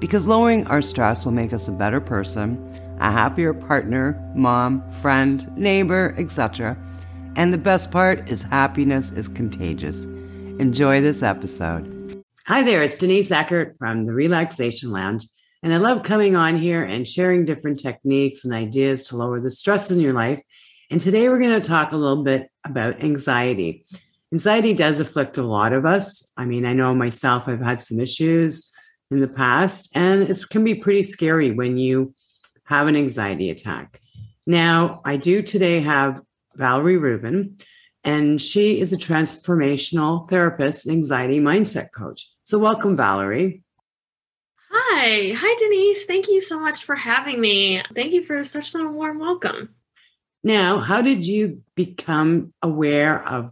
because lowering our stress will make us a better person, a happier partner, mom, friend, neighbor, etc. And the best part is happiness is contagious. Enjoy this episode. Hi there, it's Denise Eckert from the Relaxation Lounge. And I love coming on here and sharing different techniques and ideas to lower the stress in your life. And today we're going to talk a little bit about anxiety. Anxiety does afflict a lot of us. I mean, I know myself, I've had some issues in the past, and it can be pretty scary when you have an anxiety attack. Now, I do today have Valerie Rubin, and she is a transformational therapist and anxiety mindset coach. So, welcome, Valerie. Hi. Hi, Denise. Thank you so much for having me. Thank you for such a warm welcome. Now, how did you become aware of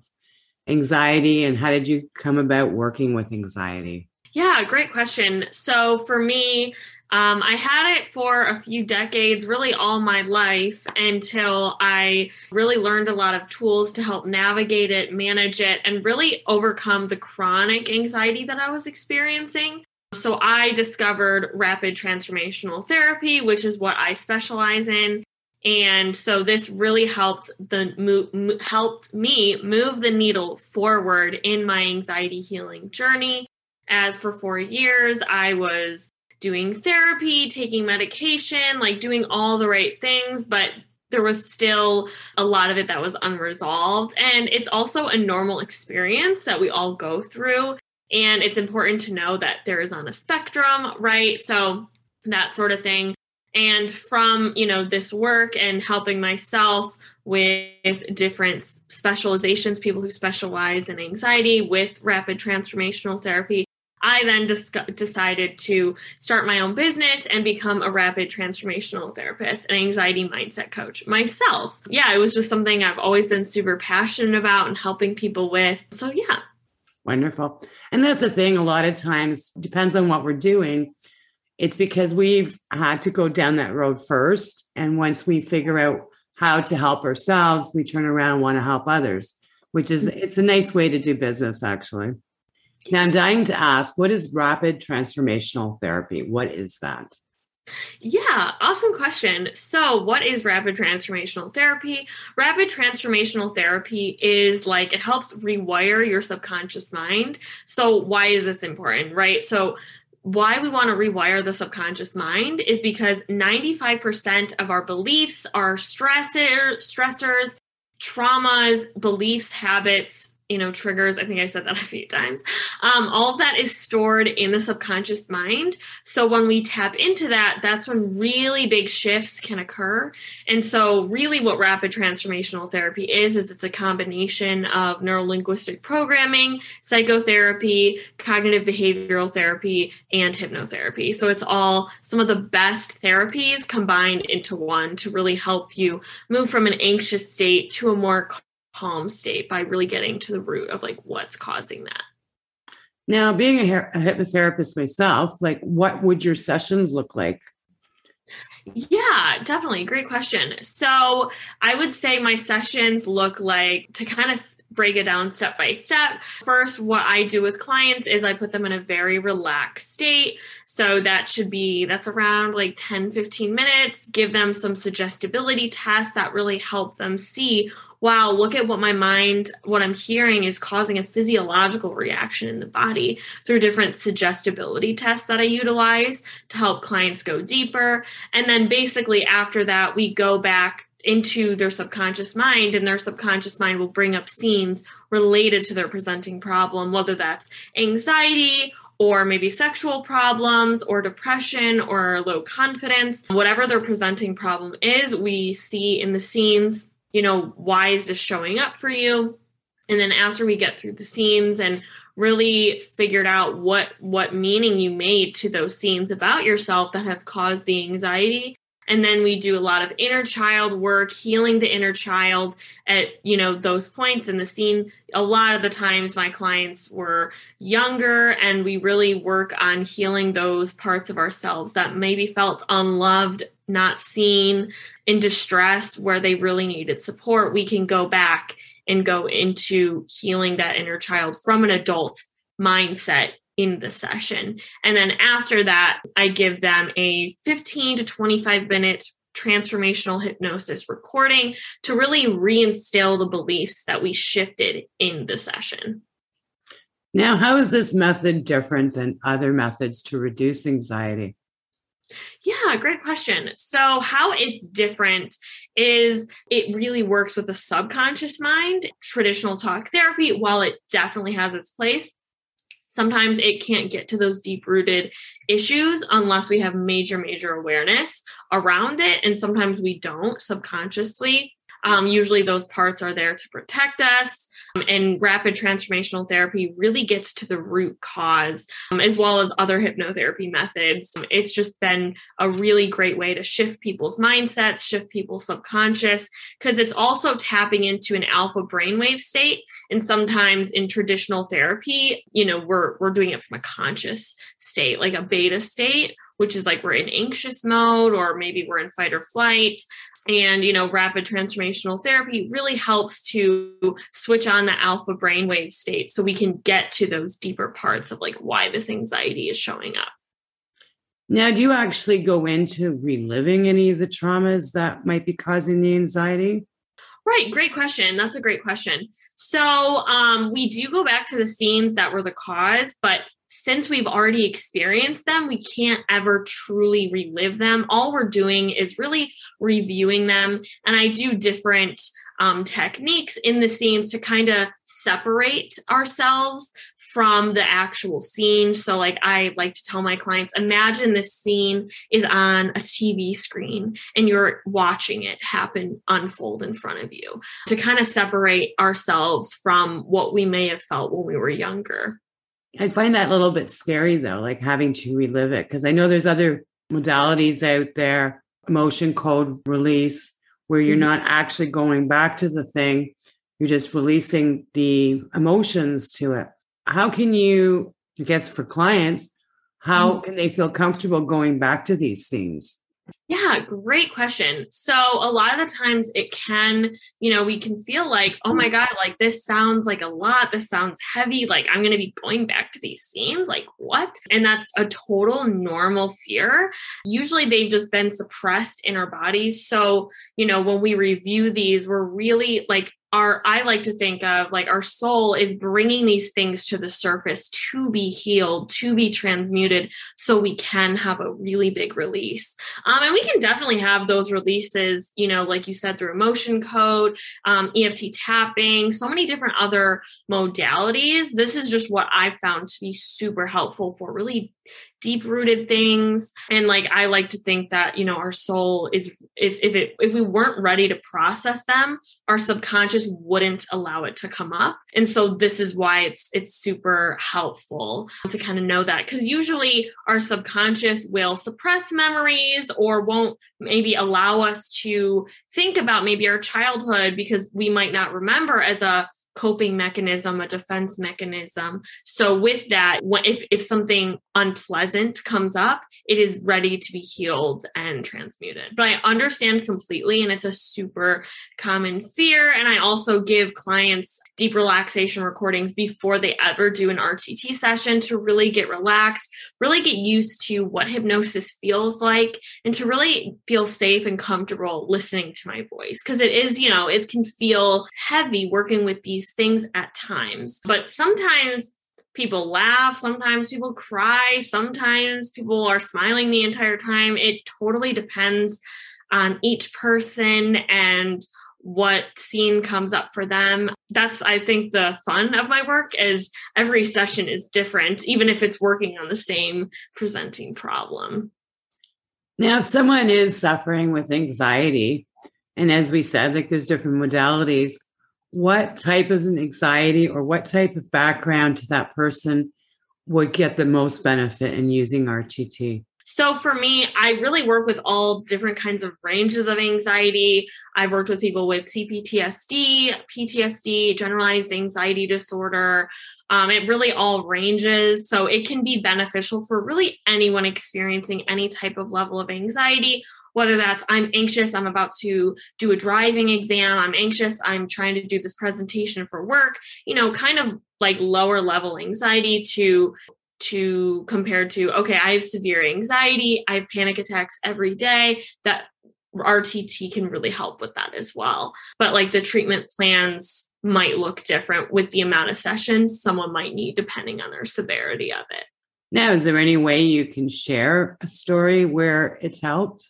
anxiety and how did you come about working with anxiety? Yeah, great question. So for me, um, I had it for a few decades, really all my life, until I really learned a lot of tools to help navigate it, manage it, and really overcome the chronic anxiety that I was experiencing. So I discovered rapid transformational therapy, which is what I specialize in. And so this really helped the helped me move the needle forward in my anxiety healing journey. As for 4 years I was doing therapy, taking medication, like doing all the right things, but there was still a lot of it that was unresolved. And it's also a normal experience that we all go through. And it's important to know that there is on a spectrum, right? So that sort of thing. And from, you know, this work and helping myself with different specializations, people who specialize in anxiety with rapid transformational therapy, I then dis- decided to start my own business and become a rapid transformational therapist and anxiety mindset coach myself. Yeah, it was just something I've always been super passionate about and helping people with. So, yeah. Wonderful. And that's the thing, a lot of times, depends on what we're doing. It's because we've had to go down that road first. And once we figure out how to help ourselves, we turn around and want to help others, which is mm-hmm. it's a nice way to do business, actually. Now, I'm dying to ask what is rapid transformational therapy? What is that? Yeah, awesome question. So, what is rapid transformational therapy? Rapid transformational therapy is like it helps rewire your subconscious mind. So, why is this important, right? So, why we want to rewire the subconscious mind is because 95% of our beliefs are stressor, stressors, traumas, beliefs, habits, you know triggers. I think i said that a few times. Um, all of that is stored in the subconscious mind. So when we tap into that that's when really big shifts can occur. And so really what rapid transformational therapy is is it's a combination of neurolinguistic programming psychotherapy cognitive behavioral therapy and hypnotherapy. So it's all some of the best therapies combined into one to really help you move from an anxious state to a more calm state by really getting to the root of like what's causing that. Now, being a, a hypnotherapist myself, like what would your sessions look like? Yeah, definitely. Great question. So, I would say my sessions look like to kind of break it down step by step. First, what I do with clients is I put them in a very relaxed state. So that should be that's around like 10 15 minutes. Give them some suggestibility tests that really help them see wow, look at what my mind, what I'm hearing is causing a physiological reaction in the body through different suggestibility tests that I utilize to help clients go deeper. And then basically after that, we go back into their subconscious mind and their subconscious mind will bring up scenes related to their presenting problem whether that's anxiety or maybe sexual problems or depression or low confidence whatever their presenting problem is we see in the scenes you know, why is this showing up for you? And then after we get through the scenes and really figured out what what meaning you made to those scenes about yourself that have caused the anxiety and then we do a lot of inner child work healing the inner child at you know those points in the scene a lot of the times my clients were younger and we really work on healing those parts of ourselves that maybe felt unloved not seen in distress where they really needed support we can go back and go into healing that inner child from an adult mindset in the session. And then after that, I give them a 15 to 25 minute transformational hypnosis recording to really reinstill the beliefs that we shifted in the session. Now, how is this method different than other methods to reduce anxiety? Yeah, great question. So, how it's different is it really works with the subconscious mind. Traditional talk therapy, while it definitely has its place, sometimes it can't get to those deep rooted issues unless we have major, major awareness around it. And sometimes we don't subconsciously. Um, usually, those parts are there to protect us. Um, and rapid transformational therapy really gets to the root cause, um, as well as other hypnotherapy methods. Um, it's just been a really great way to shift people's mindsets, shift people's subconscious, because it's also tapping into an alpha brainwave state. And sometimes in traditional therapy, you know, we're we're doing it from a conscious state, like a beta state which is like we're in anxious mode or maybe we're in fight or flight and you know rapid transformational therapy really helps to switch on the alpha brainwave state so we can get to those deeper parts of like why this anxiety is showing up now do you actually go into reliving any of the traumas that might be causing the anxiety Right, great question. That's a great question. So, um, we do go back to the scenes that were the cause, but since we've already experienced them, we can't ever truly relive them. All we're doing is really reviewing them. And I do different um, techniques in the scenes to kind of separate ourselves from the actual scene. So, like, I like to tell my clients imagine this scene is on a TV screen and you're watching it happen unfold in front of you to kind of separate ourselves from what we may have felt when we were younger. I find that a little bit scary though, like having to relive it, because I know there's other modalities out there, emotion code release, where you're mm-hmm. not actually going back to the thing, you're just releasing the emotions to it. How can you, I guess for clients, how mm-hmm. can they feel comfortable going back to these scenes? Yeah, great question. So, a lot of the times it can, you know, we can feel like, oh my God, like this sounds like a lot. This sounds heavy. Like I'm going to be going back to these scenes. Like, what? And that's a total normal fear. Usually they've just been suppressed in our bodies. So, you know, when we review these, we're really like our i like to think of like our soul is bringing these things to the surface to be healed to be transmuted so we can have a really big release. Um, and we can definitely have those releases you know like you said through emotion code um, eft tapping so many different other modalities. This is just what i found to be super helpful for really deep rooted things. And like i like to think that you know our soul is if if it if we weren't ready to process them our subconscious wouldn't allow it to come up. And so this is why it's it's super helpful to kind of know that. Because usually our subconscious will suppress memories or won't maybe allow us to think about maybe our childhood because we might not remember as a coping mechanism, a defense mechanism. So with that, if if something unpleasant comes up, it is ready to be healed and transmuted. But I understand completely and it's a super common fear and I also give clients deep relaxation recordings before they ever do an RTT session to really get relaxed, really get used to what hypnosis feels like, and to really feel safe and comfortable listening to my voice. Because it is, you know, it can feel heavy working with these things at times. But sometimes people laugh, sometimes people cry, sometimes people are smiling the entire time. It totally depends on each person and what scene comes up for them. That's I think the fun of my work is every session is different even if it's working on the same presenting problem. Now if someone is suffering with anxiety and as we said like there's different modalities what type of anxiety or what type of background to that person would get the most benefit in using RTT? So for me, I really work with all different kinds of ranges of anxiety. I've worked with people with CPTSD, PTSD, generalized anxiety disorder. Um, it really all ranges. So it can be beneficial for really anyone experiencing any type of level of anxiety, whether that's I'm anxious, I'm about to do a driving exam, I'm anxious, I'm trying to do this presentation for work, you know, kind of like lower level anxiety to to compared to okay i have severe anxiety i have panic attacks every day that rtt can really help with that as well. But like the treatment plans might look different with the amount of sessions someone might need depending on their severity of it. Now is there any way you can share a story where it's helped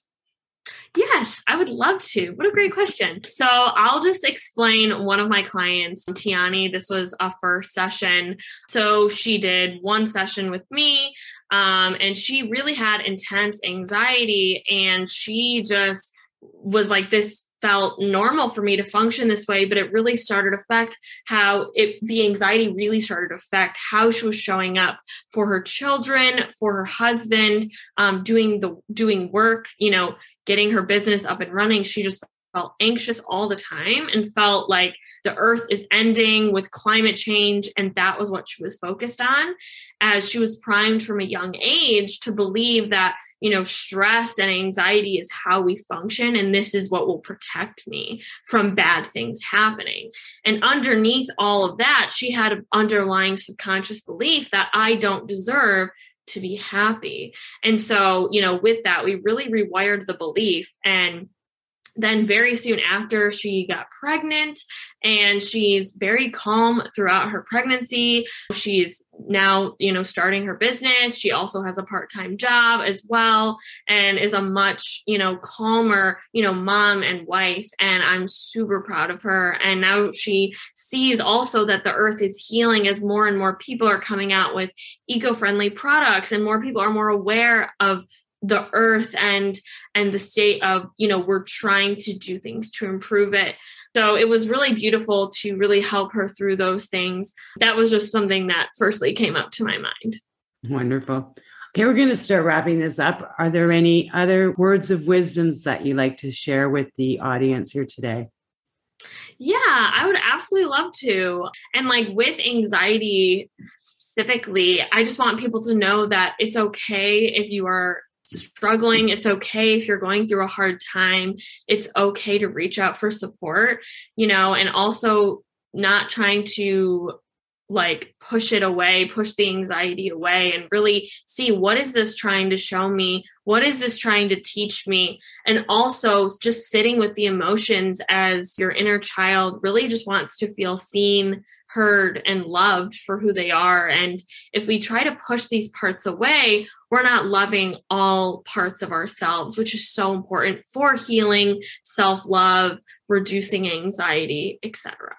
Yes, I would love to. What a great question. So I'll just explain one of my clients, Tiani. This was a first session. So she did one session with me, um, and she really had intense anxiety, and she just was like this felt normal for me to function this way but it really started to affect how it the anxiety really started to affect how she was showing up for her children for her husband um, doing the doing work you know getting her business up and running. She just felt anxious all the time and felt like the earth is ending with climate change and that was what she was focused on as she was primed from a young age to believe that you know stress and anxiety is how we function and this is what will protect me from bad things happening. And underneath all of that she had an underlying subconscious belief that i don't deserve to be happy. And so you know with that we really rewired the belief and then very soon after she got pregnant and she's very calm throughout her pregnancy. She's now you know starting her business. She also has a part-time job as well and is a much you know calmer you know mom and wife and i'm super proud of her. And now she sees also that the earth is healing as more and more people are coming out with eco-friendly products and more people are more aware of the earth and and the state of you know we're trying to do things to improve it. So it was really beautiful to really help her through those things. That was just something that firstly came up to my mind. Wonderful. Okay we're going to start wrapping this up. Are there any other words of wisdoms that you like to share with the audience here today? Yeah, I would absolutely love to. And like with anxiety specifically, I just want people to know that it's okay if you are struggling. It's okay if you're going through a hard time. It's okay to reach out for support, you know, and also not trying to like push it away, push the anxiety away, and really see what is this trying to show me? What is this trying to teach me? And also just sitting with the emotions as your inner child really just wants to feel seen, heard and loved for who they are. And if we try to push these parts away, we're not loving all parts of ourselves, which is so important for healing, self-love, reducing anxiety, etc.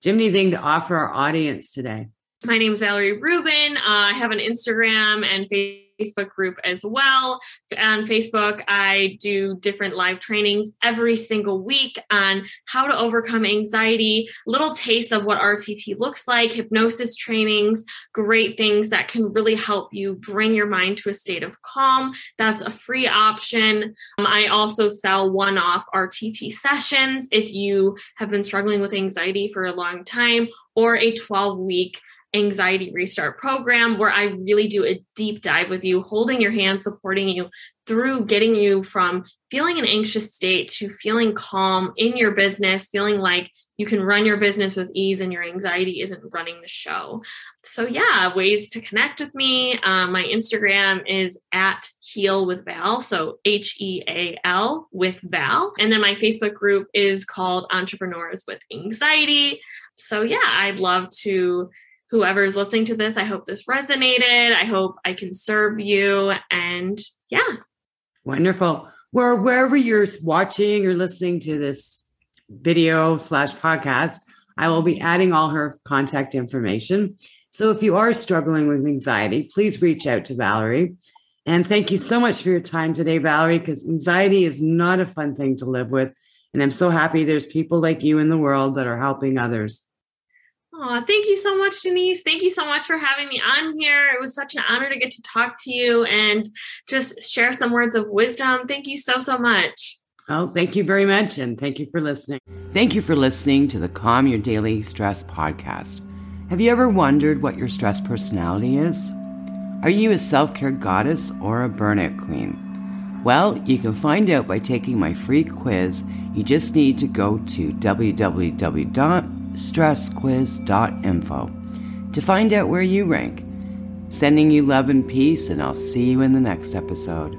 Do you have anything to offer our audience today? My name is Valerie Rubin. Uh, I have an Instagram and Facebook Facebook group as well. On Facebook, I do different live trainings every single week on how to overcome anxiety, little taste of what RTT looks like, hypnosis trainings, great things that can really help you bring your mind to a state of calm. That's a free option. Um, I also sell one off RTT sessions if you have been struggling with anxiety for a long time or a 12 week anxiety restart program where I really do a deep dive with you, holding your hand, supporting you through getting you from feeling an anxious state to feeling calm in your business, feeling like you can run your business with ease and your anxiety isn't running the show. So, yeah, ways to connect with me. Um, my Instagram is at Heal with Val. So, H E A L with Val. And then my Facebook group is called Entrepreneurs with Anxiety. So, yeah, I'd love to whoever's listening to this, I hope this resonated. I hope I can serve you. And yeah. Wonderful. Where wherever you're watching or listening to this video slash podcast, I will be adding all her contact information. So if you are struggling with anxiety, please reach out to Valerie. And thank you so much for your time today, Valerie, because anxiety is not a fun thing to live with. And I'm so happy there's people like you in the world that are helping others. Oh, thank you so much, Denise. Thank you so much for having me on here. It was such an honor to get to talk to you and just share some words of wisdom. Thank you so, so much. Oh, thank you very much. And thank you for listening. Thank you for listening to the Calm Your Daily Stress podcast. Have you ever wondered what your stress personality is? Are you a self care goddess or a burnout queen? Well, you can find out by taking my free quiz. You just need to go to www.stressquiz.info to find out where you rank. Sending you love and peace, and I'll see you in the next episode.